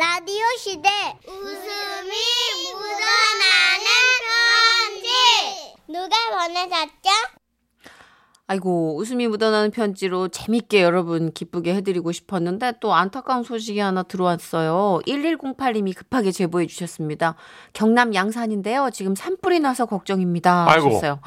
라디오 시대 웃음이 묻어나는 편지 누가 보내셨죠? 아이고, 웃음이 묻어나는 편지로 재밌게 여러분 기쁘게 해드리고 싶었는데 또 안타까운 소식이 하나 들어왔어요. 1108님이 급하게 제보해 주셨습니다. 경남 양산인데요. 지금 산불이 나서 걱정입니다. 아이고. 하셨어요.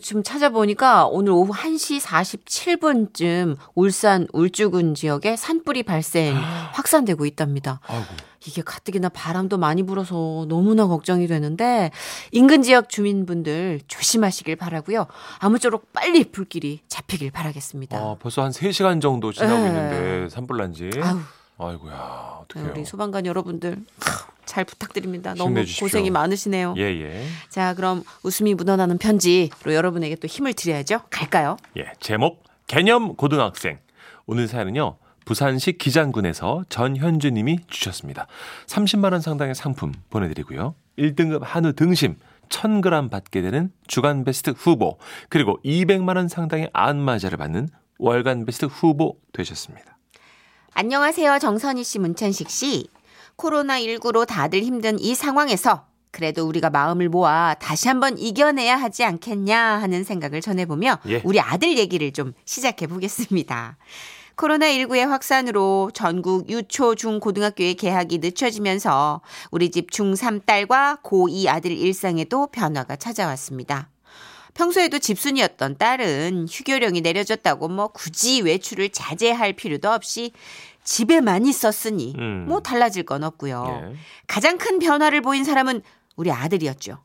지금 찾아보니까 오늘 오후 1시 47분쯤 울산 울주군 지역에 산불이 발생, 확산되고 있답니다. 아이고. 이게 가뜩이나 바람도 많이 불어서 너무나 걱정이 되는데 인근 지역 주민분들 조심하시길 바라고요. 아무쪼록 빨리 불길이 잡히길 바라겠습니다. 아, 벌써 한 3시간 정도 지나고 네. 있는데 산불 난지. 아이고야. 어떡해요. 우리 소방관 여러분들 잘 부탁드립니다. 너무. 고생이 많으시네요. 예, 예. 자, 그럼 웃음이 묻어나는 편지로 여러분에게 또 힘을 드려야죠. 갈까요? 예. 제목 개념 고등학생. 오늘 사연은요. 부산시 기장군에서 전현주 님이 주셨습니다. 30만 원 상당의 상품 보내 드리고요. 1등급 한우 등심 1000g 받게 되는 주간 베스트 후보 그리고 200만 원 상당의 안마자를 받는 월간 베스트 후보 되셨습니다. 안녕하세요. 정선희 씨, 문천식 씨. 코로나19로 다들 힘든 이 상황에서 그래도 우리가 마음을 모아 다시 한번 이겨내야 하지 않겠냐 하는 생각을 전해보며 예. 우리 아들 얘기를 좀 시작해 보겠습니다. 코로나19의 확산으로 전국 유초, 중, 고등학교의 개학이 늦춰지면서 우리 집 중3 딸과 고2 아들 일상에도 변화가 찾아왔습니다. 평소에도 집순이었던 딸은 휴교령이 내려졌다고 뭐 굳이 외출을 자제할 필요도 없이 집에만 있었으니 음. 뭐 달라질 건 없고요. 예. 가장 큰 변화를 보인 사람은 우리 아들이었죠.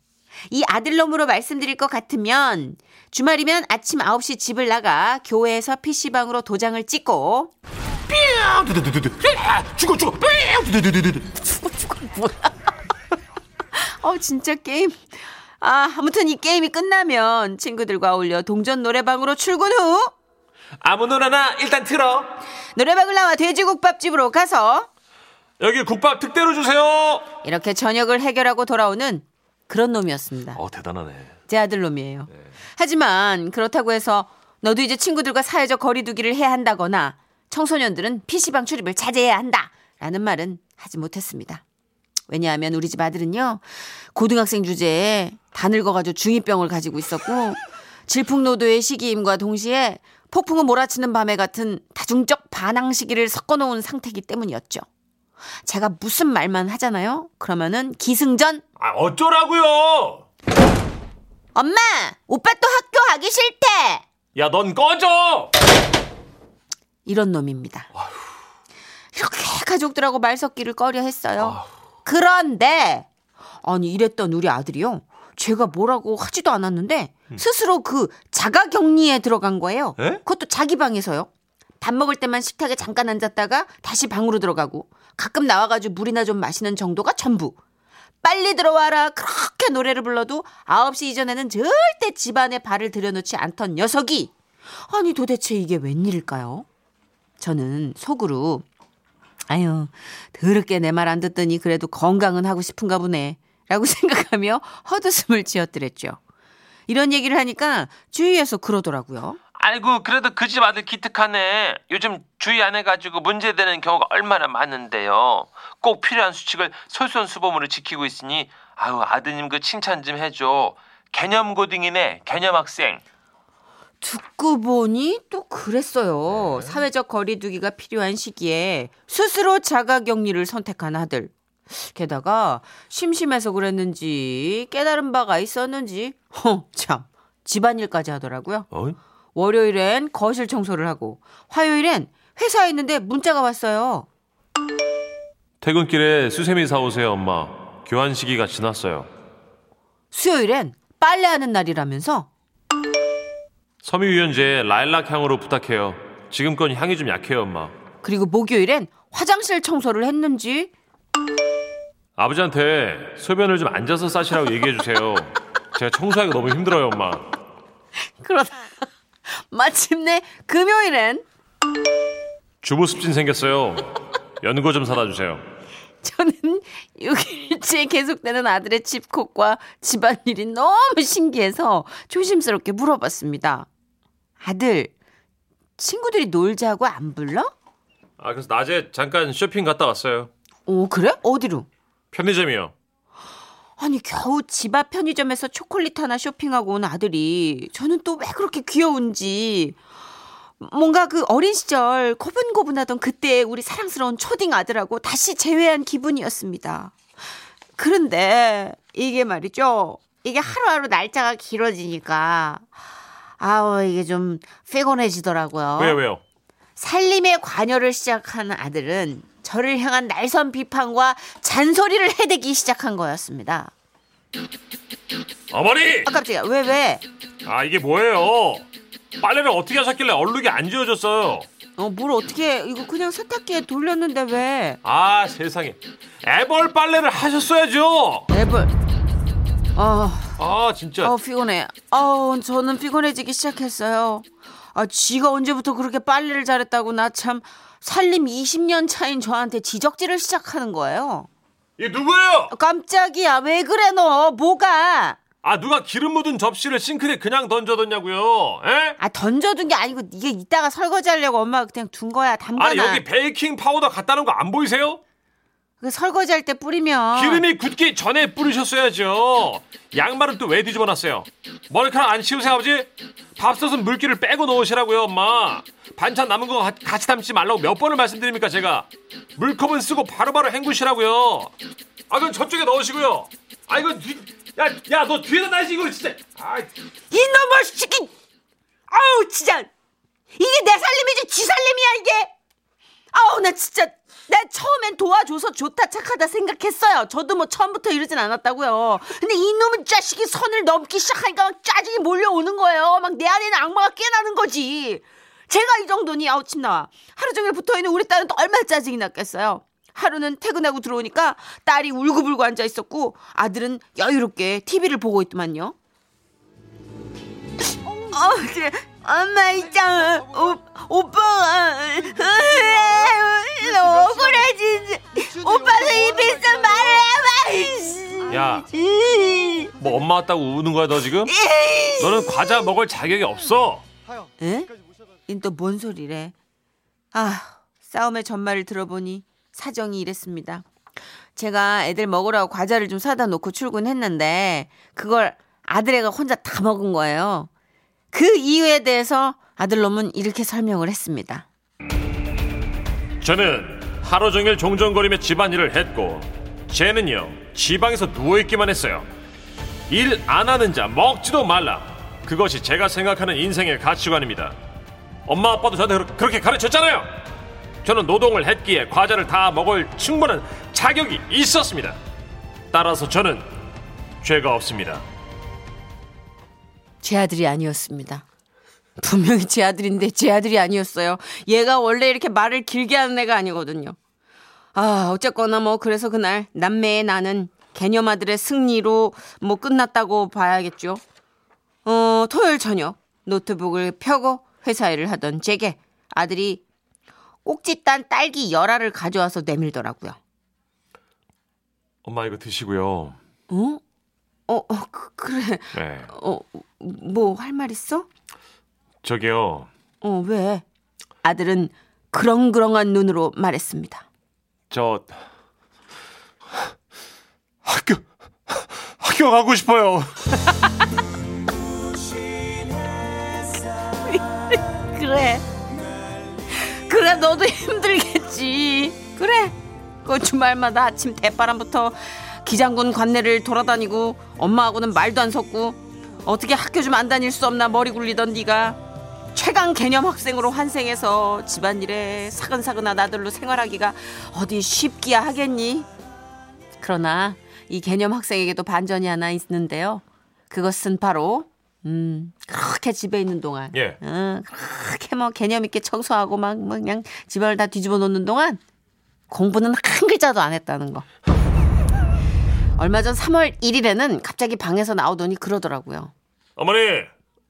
이 아들놈으로 말씀드릴 것 같으면 주말이면 아침 9시 집을 나가 교회에서 PC방으로 도장을 찍고 죽어 죽어. 어 진짜 게임 아 아무튼 이 게임이 끝나면 친구들과 어울려 동전 노래방으로 출근 후 아무 노래나 일단 틀어. 노래방을 나와 돼지국밥집으로 가서 여기 국밥 특대로 주세요. 이렇게 저녁을 해결하고 돌아오는 그런 놈이었습니다. 어 대단하네. 제 아들 놈이에요. 하지만 그렇다고 해서 너도 이제 친구들과 사회적 거리두기를 해야 한다거나 청소년들은 PC방 출입을 자제해야 한다. 라는 말은 하지 못했습니다. 왜냐하면 우리 집 아들은요, 고등학생 주제에 다 늙어가지고 중2병을 가지고 있었고, 질풍노도의 시기임과 동시에 폭풍우 몰아치는 밤에 같은 다중적 반항 시기를 섞어놓은 상태이기 때문이었죠. 제가 무슨 말만 하잖아요? 그러면은 기승전 아 어쩌라고요? 엄마, 오빠 또 학교 가기 싫대. 야 넌 꺼져. 이런 놈입니다. 이렇게 가족들하고 말 섞기를 꺼려 했어요. 그런데 아니 이랬던 우리 아들이요. 제가 뭐라고 하지도 않았는데 스스로 그 자가 격리에 들어간 거예요. 에? 그것도 자기 방에서요. 밥 먹을 때만 식탁에 잠깐 앉았다가 다시 방으로 들어가고 가끔 나와가지고 물이나 좀 마시는 정도가 전부. 빨리 들어와라 그렇게 노래를 불러도 9시 이전에는 절대 집안에 발을 들여놓지 않던 녀석이 아니 도대체 이게 웬일일까요? 저는 속으로 아유 더럽게 내 말 안 듣더니 그래도 건강은 하고 싶은가 보네 라고 생각하며 헛웃음을 지었더랬죠. 이런 얘기를 하니까 주위에서 그러더라고요. 아이고 그래도 그 집 아들 기특하네. 요즘 주의 안 해가지고 문제되는 경우가 얼마나 많은데요. 꼭 필요한 수칙을 솔선수범으로 지키고 있으니 아유 아드님 그 칭찬 좀 해줘. 개념 고딩이네 개념 학생. 듣고 보니 또 그랬어요. 사회적 거리두기가 필요한 시기에 스스로 자가격리를 선택한 아들. 게다가 심심해서 그랬는지 깨달은 바가 있었는지 허, 참 집안일까지 하더라고요. 어? 월요일엔 거실 청소를 하고 화요일엔 회사에 있는데 문자가 왔어요. 퇴근길에 수세미 사오세요 엄마. 교환 시기가 지났어요. 수요일엔 빨래하는 날이라면서 섬유유연제 라일락 향으로 부탁해요. 지금 건 향이 좀 약해요 엄마. 그리고 목요일엔 화장실 청소를 했는지 아버지한테 소변을 좀 앉아서 싸시라고 얘기해 주세요. 제가 청소하기가 너무 힘들어요 엄마. 그러다 마침내 금요일엔 주부 습진 생겼어요. 연고 좀 사다 주세요. 저는 6일째 계속되는 아들의 집콕과 집안일이 너무 신기해서 조심스럽게 물어봤습니다. 아들, 친구들이 놀자고 안 불러? 아 그래서 낮에 잠깐 쇼핑 갔다 왔어요. 오, 그래? 어디로? 편의점이요. 아니 겨우 집 앞 편의점에서 초콜릿 하나 쇼핑하고 온 아들이 저는 또 왜 그렇게 귀여운지 뭔가 그 어린 시절 고분고분하던 그때 우리 사랑스러운 초딩 아들하고 다시 재회한 기분이었습니다. 그런데 이게 말이죠. 이게 하루하루 날짜가 길어지니까 아우 이게 좀 피곤해지더라고요. 왜요, 왜요? 살림의 관여를 시작한 아들은 저를 향한 날선 비판과 잔소리를 해대기 시작한 거였습니다. 어머니! 아 깜짝이야 왜 왜? 아, 이게 뭐예요? 빨래를 어떻게 하셨길래 얼룩이 안 지워졌어요? 어뭘 어떻게 해? 이거 그냥 세탁기에 돌렸는데 왜? 아, 세상에. 애벌 빨래를 하셨어야죠! 앱을 어, 아, 진짜. 어 피곤해. 어 저는 피곤해지기 시작했어요. 아 쥐가 언제부터 그렇게 빨래를 잘했다고 나 참 살림 20년 차인 저한테 지적질을 시작하는 거예요. 이게 누구예요? 깜짝이야 왜 그래 너 뭐가? 아, 누가 기름 묻은 접시를 싱크대에 그냥 던져뒀냐고요? 에? 아 던져둔 게 아니고 이게 이따가 설거지하려고 엄마가 그냥 둔 거야 담가놔. 아니, 여기 베이킹 파우더 갖다는 거 안 보이세요? 그 설거지할 때 뿌리면 기름이 굳기 전에 뿌리셨어야죠. 양말은 또 왜 뒤집어 놨어요? 머리카락 안 치우세요, 아버지? 밥솥은 물기를 빼고 넣으시라고요, 엄마. 반찬 남은 거 가- 같이 담지 말라고 몇 번을 말씀드립니까, 제가? 물컵은 쓰고 바로바로 헹구시라고요. 아, 그럼 저쪽에 넣으시고요. 아, 이거 뒤, 야, 야, 너 뒤에다 놔야지, 이거 진짜. 아, 이놈의 시키 아우 진짜 이게 내 살림이지 쥐 살림이야 이게 아우 나 진짜 나 처음엔 도와줘서 좋다 착하다 생각했어요. 저도 뭐 처음부터 이러진 않았다고요. 근데 이놈의 자식이 선을 넘기 시작하니까 막 짜증이 몰려오는 거예요. 막 내 안에는 악마가 깨나는 거지. 제가 이 정도니 아우 침 나와 하루 종일 붙어 있는 우리 딸은 또 얼마나 짜증이 났겠어요. 하루는 퇴근하고 들어오니까 딸이 울고불고 앉아 있었고 아들은 여유롭게 TV를 보고 있더만요. 어, 그래. 엄마 있잖아. 오, 오빠가 너 억울해 진짜. 오빠도 입에서 말을 해봐. 야, 뭐 엄마 왔다고 우는 거야, 너 지금? 너는 과자 먹을 자격이 없어. 에? 인또뭔 소리래? 아, 싸움의 전말을 들어보니 사정이 이랬습니다. 제가 애들 먹으라고 과자를 좀 사다 놓고 출근했는데 그걸 아들애가 혼자 다 먹은 거예요. 그 이유에 대해서 아들놈은 이렇게 설명을 했습니다. 저는 하루 종일 종종거리며 집안일을 했고 쟤는요 지방에서 누워 있기만 했어요 일 안 하는 자 먹지도 말라 그것이 제가 생각하는 인생의 가치관입니다 엄마 아빠도 저한테 그렇- 그렇게 가르쳤잖아요 저는 노동을 했기에 과자를 다 먹을 충분한 자격이 있었습니다 따라서 저는 죄가 없습니다 제 아들이 아니었습니다. 분명히 제 아들인데 제 아들이 아니었어요. 얘가 원래 이렇게 말을 길게 하는 애가 아니거든요. 아, 어쨌거나 뭐 그래서 그날 남매의 나는 개념 아들의 승리로 뭐 끝났다고 봐야겠죠. 어, 토요일 저녁 노트북을 펴고 회사 일을 하던 제게 아들이 꼭지 딴 딸기 열알을 가져와서 내밀더라고요. 엄마 이거 드시고요 어? 어, 어 그, 그래. 네 어, 뭐 할 말 있어? 저기요 어, 왜? 아들은 그렁그렁한 눈으로 말했습니다. 저 학교 학교 가고 싶어요 그래. 그래, 너도 힘들겠지. 그래. 그 주말마다 아침 대바람부터 기장군 관내를 돌아다니고 엄마하고는 말도 안 섰고 어떻게 학교 좀 안 다닐 수 없나 머리 굴리던 네가 최강 개념 학생으로 환생해서 집안일에 사근사근한 아들로 생활하기가 어디 쉽기야 하겠니? 그러나 이 개념 학생에게도 반전이 하나 있는데요. 그것은 바로 음 그렇게 집에 있는 동안 예. 어, 그렇게 뭐 개념 있게 청소하고 막, 뭐 그냥 집안을 다 뒤집어 놓는 동안 공부는 한 글자도 안 했다는 거. 얼마 전 3월 1일에는 갑자기 방에서 나오더니 그러더라고요. 어머니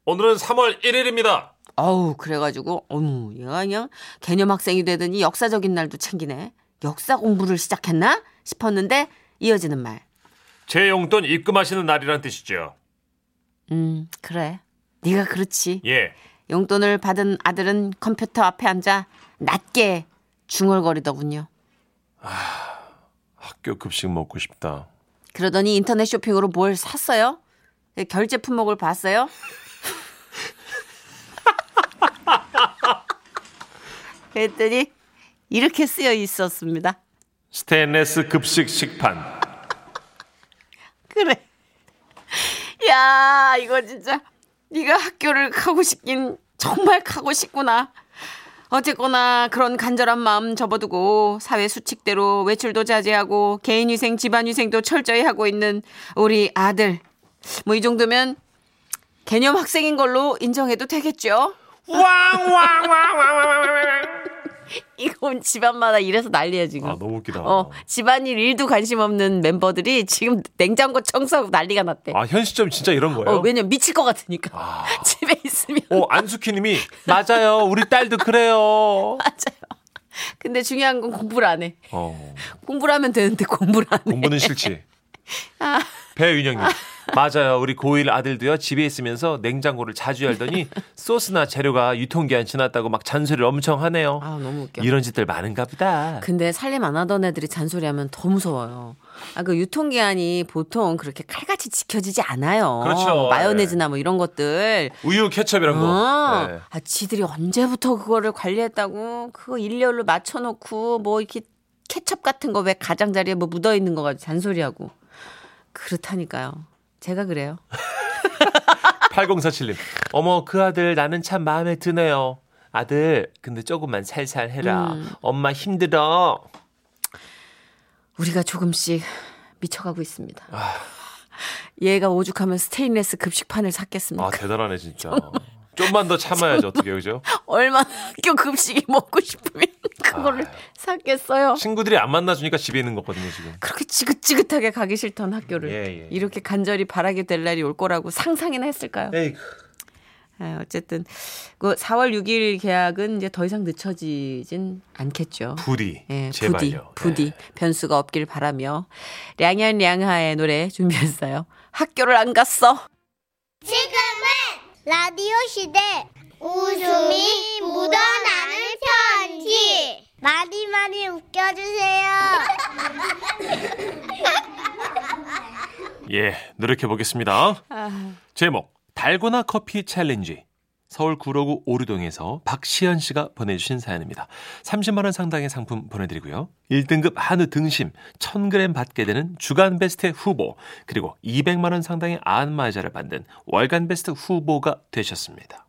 오늘은 3월 1일입니다 어우 그래가지고 어머 얘가 그냥 개념 학생이 되더니 역사적인 날도 챙기네. 역사 공부를 시작했나 싶었는데 이어지는 말. 제 용돈 입금하시는 날이란 뜻이죠 음 그래. 네가 그렇지. 예 용돈을 받은 아들은 컴퓨터 앞에 앉아 낮게 중얼거리더군요. 학교 급식 먹고 싶다. 그러더니 인터넷 쇼핑으로 뭘 샀어요? 결제 품목을 봤어요? 그랬더니 이렇게 쓰여 있었습니다. 스테인레스 급식 식판. 그래. 야, 이거 진짜 네가 학교를 가고 싶긴 정말 가고 싶구나. 어쨌거나 그런 간절한 마음 접어두고 사회 수칙대로 외출도 자제하고 개인위생, 집안위생도 철저히 하고 있는 우리 아들. 뭐 이 정도면 개념 학생인 걸로 인정해도 되겠죠? 이건 집안마다 이래서 난리야 지금. 아 너무 웃기다. 어, 집안일 일도 관심 없는 멤버들이 지금 냉장고 청소하고 난리가 났대. 아 현 시점 진짜 이런 거예요? 어, 왜냐면 미칠 것 같으니까. 아. 집에 있으면. 어, 안수키님이 맞아요. 우리 딸도 그래요. 맞아요. 근데 중요한 건 공부를 안 해. 어, 공부를 하면 되는데 공부를 안 해. 공부는 싫지. 아. 배윤영님 맞아요. 우리 고1 아들도요 집에 있으면서 냉장고를 자주 열더니 소스나 재료가 유통기한 지났다고 막 잔소리를 엄청 하네요. 아, 너무 웃겨. 이런 짓들 많은가 보다. 근데 살림 안 하던 애들이 잔소리하면 더 무서워요. 아, 그 유통기한이 보통 그렇게 칼같이 지켜지지 않아요. 그렇죠. 마요네즈나 뭐 이런 것들. 우유, 케첩 이런 거. 어. 네. 아, 지들이 언제부터 그거를 관리했다고 그거 일렬로 맞춰놓고 뭐 이렇게 케첩 같은 거 왜 가장자리에 뭐 묻어 있는 거 가지고 잔소리하고 그렇다니까요. 제가 그래요. 8047님. 어머, 그 아들 나는 참 마음에 드네요. 아들, 근데 조금만 살살 해라. 음. 엄마 힘들어. 우리가 조금씩 미쳐가고 있습니다. 아. 얘가 오죽하면 스테인레스 급식판을 샀겠습니까? 아, 대단하네, 진짜. 좀만 더 참아야지, 어떻게, 그죠? 얼마나 학교 급식이 먹고 싶으면 그거를 아유. 샀겠어요. 친구들이 안 만나주니까 집에 있는 거거든요, 지금. 그렇게 지긋지긋하게 가기 싫던 학교를 예, 예. 이렇게 간절히 바라게 될 날이 올 거라고 상상이나 했을까요? 에이, 아, 어쨌든 그 4월 6일 계약은 이제 더 이상 늦춰지진 않겠죠. 부디. 예, 제발요. 부디, 부디 예. 변수가 없길 바라며 량현 량하의 노래 준비했어요. 학교를 안 갔어. 지금은 라디오 시대 웃음이 묻어나는 편지 많이 많이 웃겨주세요. 예, 노력해 보겠습니다. 아, 제목 달고나 커피 챌린지. 서울 구로구 오류동에서 박시현 씨가 보내주신 사연입니다. 30만 원 상당의 상품 보내드리고요. 1등급 한우 등심 1000g 받게 되는 주간 베스트 후보 그리고 200만 원 상당의 안마의자를 받는 월간 베스트 후보가 되셨습니다.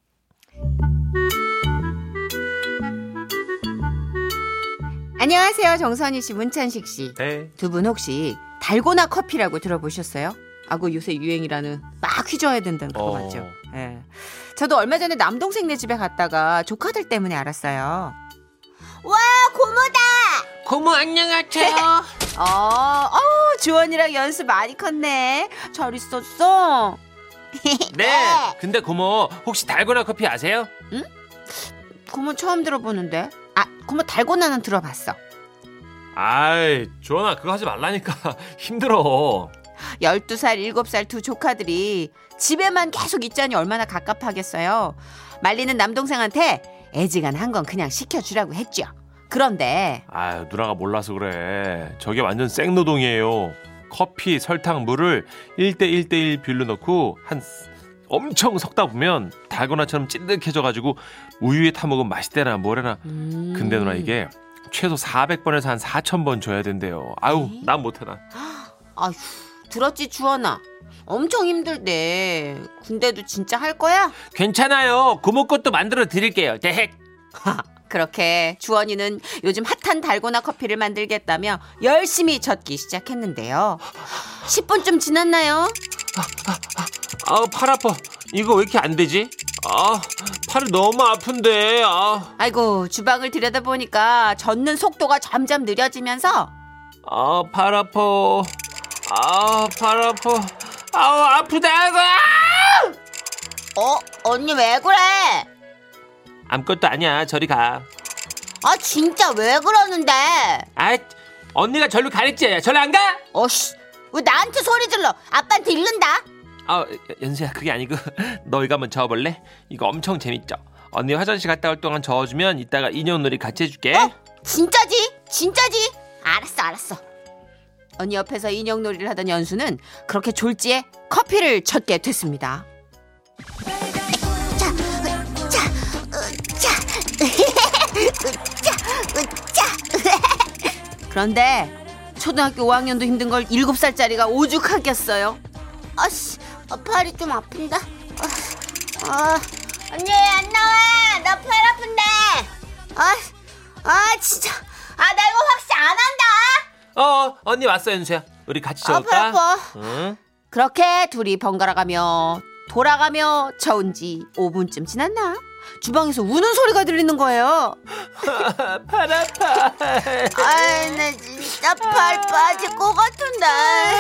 안녕하세요. 정선희 씨, 문천식 씨. 네. 두 분 혹시 달고나 커피라고 들어보셨어요? 아고 요새 유행이라는 막 휘저어야 된다는 그거 어. 맞죠? 예. 저도 얼마 전에 남동생네 집에 갔다가 조카들 때문에 알았어요. 와 고모다. 고모 안녕하세요. 어, 어우 주원이랑 연습 많이 컸네. 잘 있었어. 네. 근데 고모 혹시 달고나 커피 아세요? 고모 처음 들어보는데. 아 고모 달고나는 들어봤어. 아이, 조원아, 그거 하지 말라니까. 힘들어. 12살, 7살 두 조카들이 집에만 계속 있자니 얼마나 갑갑하겠어요. 말리는 남동생한테 애지간한 건 그냥 시켜주라고 했죠. 그런데 아유, 누나가 몰라서 그래. 저게 완전 생노동이에요. 커피, 설탕, 물을 1대1대1 비율로 넣고 한 엄청 섞다 보면 달고나처럼 찐득해져가지고 우유에 타먹으면 맛있대나 뭐래나. 음. 근데 누나 이게 최소 400번에서 한 4000번 줘야 된대요. 아유, 난 못해 나. 아휴 들었지 주원아 엄청 힘들대. 근데도 진짜 할 거야? 괜찮아요. 것도 만들어 드릴게요. 대핵. 하, 그렇게 주원이는 요즘 핫한 달고나 커피를 만들겠다며 열심히 젓기 시작했는데요. 10분쯤 지났나요? 아우 팔 아파. 이거 왜 이렇게 안 되지? 아 팔이 너무 아픈데. 아, 아이고 주방을 들여다보니까 젓는 속도가 점점 느려지면서 아 팔 아파. 아팔 아파. 아우 아프다. 이거. 어 언니 왜 그래? 아무것도 아니야. 저리 가. 아 진짜 왜 그러는데? 아 언니가 절로 가랬지. 절로 안 가? 어씨 왜 나한테 소리 질러? 아빠한테 잃는다. 아 연수야 그게 아니고 너 이거 한번 저어볼래? 이거 엄청 재밌죠. 언니 화장실 갔다 올 동안 저어주면 이따가 인형놀이 같이 해줄게. 어? 진짜지? 진짜지? 알았어 알았어. 언니 옆에서 인형놀이를 하던 연수는 그렇게 졸지에 커피를 쳤게 됐습니다. 그런데 초등학교 5학년도 힘든 걸 7살짜리가 오죽하겠어요. 아씨, 어, 팔이 좀 아픈다. 어, 어. 언니 안 나와. 나 팔 아픈데. 아, 아 진짜. 아, 나 이거 확실 안 한다. 어 언니 왔어 연수야. 우리 같이 아, 팔 아파. 응? 그렇게 둘이 번갈아가며 돌아가며 저은 지 5분쯤 지났나? 주방에서 우는 소리가 들리는 거예요. 팔 아파. 아이, 나 진짜 팔 빠질 것 같은데.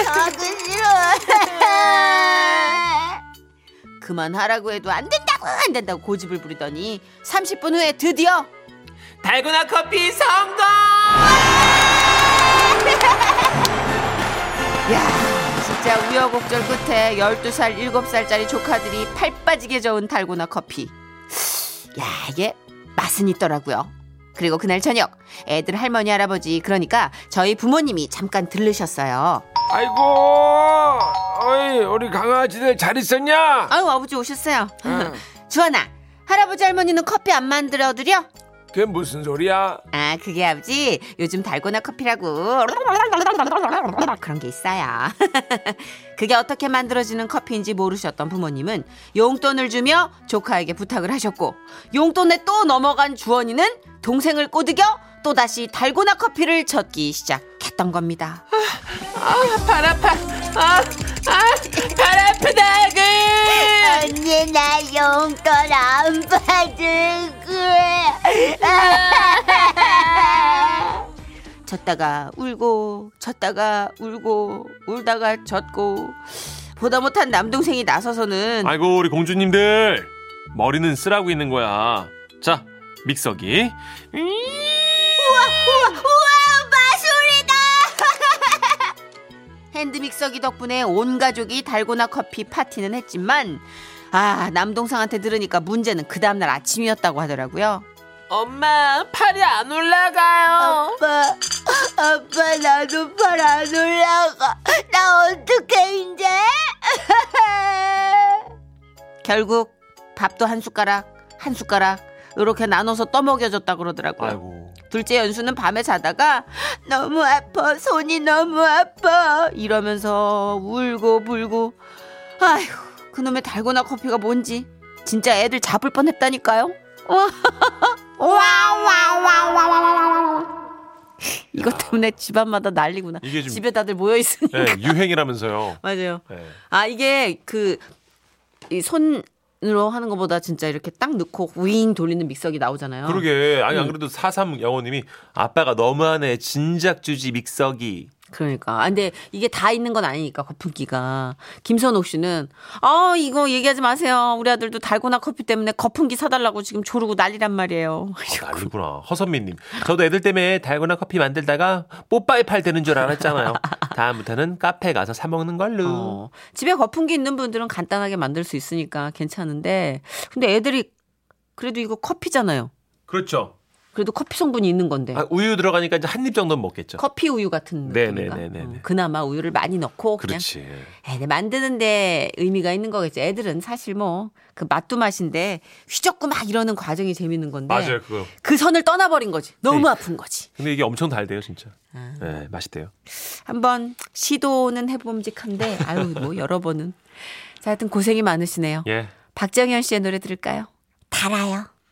하기 싫어. 그만하라고 해도 안 된다고 안 된다고 고집을 부리더니 30분 후에 드디어 달고나 커피 성공. 야 진짜 우여곡절 끝에 12살 7살짜리 조카들이 팔 빠지게 저은 달고나 커피. 야 이게 맛은 있더라고요. 그리고 그날 저녁 애들 할머니 할아버지 그러니까 저희 부모님이 잠깐 들르셨어요. 아이고, 어이, 우리 강아지들 잘 있었냐? 아유 아버지 오셨어요. 주원아 할아버지 할머니는 커피 안 만들어 드려? 그게 무슨 소리야? 아, 그게 아버지 요즘 달고나 커피라고 그런 게 있어요. 그게 어떻게 만들어지는 커피인지 모르셨던 부모님은 용돈을 주며 조카에게 부탁을 하셨고 용돈에 또 넘어간 주원이는 동생을 꼬드겨 또다시 달고나 커피를 젓기 시작했던 겁니다. 팔 아파. 아, 아, 팔 아프다구. 언니 나 용돈 안 받을 거야. 졌다가 울고 졌다가 울고 울다가 졌고 보다 못한 남동생이 나서서는 아이고 우리 공주님들 머리는 쓰라고 있는 거야. 자 믹서기. 핸드믹서기 덕분에 온 가족이 달고나 커피 파티는 했지만 아 남동생한테 들으니까 문제는 그 다음날 아침이었다고 하더라고요. 엄마 팔이 안 올라가요. 아빠, 아빠 나도 팔 안 올라가. 나 어떡해 이제? 결국 밥도 한 숟가락 한 숟가락 이렇게 나눠서 떠먹여줬다 그러더라고요. 아이고. 둘째 연수는 밤에 자다가 너무 아파 손이 너무 아파 이러면서 울고 불고 아휴 그놈의 달고나 커피가 뭔지 진짜 애들 잡을 뻔했다니까요. 이것 때문에 집안마다 난리구나. 이게 좀- 집에 다들 모여 있으니까 네, 유행이라면서요. 맞아요. 네. 아 이게 그 이손 으로 하는 것보다 진짜 이렇게 딱 넣고 윙 돌리는 믹서기 나오잖아요. 그러게 아니 안 음. 그래도 사삼 영호님이 아빠가 너무하네 진작 주지 믹서기. 그러니까. 아, 근데 이게 다 있는 건 아니니까, 거품기가. 김선옥 씨는, 아, 이거 얘기하지 마세요. 우리 아들도 달고나 커피 때문에 거품기 사달라고 지금 조르고 난리란 말이에요. 아, 난리구나. 허선미님. 저도 애들 때문에 달고나 커피 만들다가 뽀빠이 팔 되는 줄 알았잖아요. 다음부터는 카페 가서 사 먹는 걸로. 어, 집에 거품기 있는 분들은 간단하게 만들 수 있으니까 괜찮은데, 근데 애들이 그래도 이거 커피잖아요. 그렇죠. 그래도 커피 성분이 있는 건데. 아, 우유 들어가니까 이제 한 입 정도는 먹겠죠. 커피 우유 같은 네, 느낌인가? 네, 네, 네, 어, 네. 그나마 우유를 많이 넣고 그냥 그렇지. 애들 만드는데 의미가 있는 거겠죠. 애들은 사실 뭐 그 맛도 맛인데 휘젓고 막 이러는 과정이 재밌는 건데 맞아요, 그거. 그 선을 떠나버린 거지. 너무 네. 아픈 거지. 근데 이게 엄청 달대요, 진짜. 아. 네, 맛있대요. 한번 시도는 해봄직한데 아유 뭐 여러 번은 자 하여튼 고생이 많으시네요. 예. 박정현 씨의 노래 들을까요? 달아요.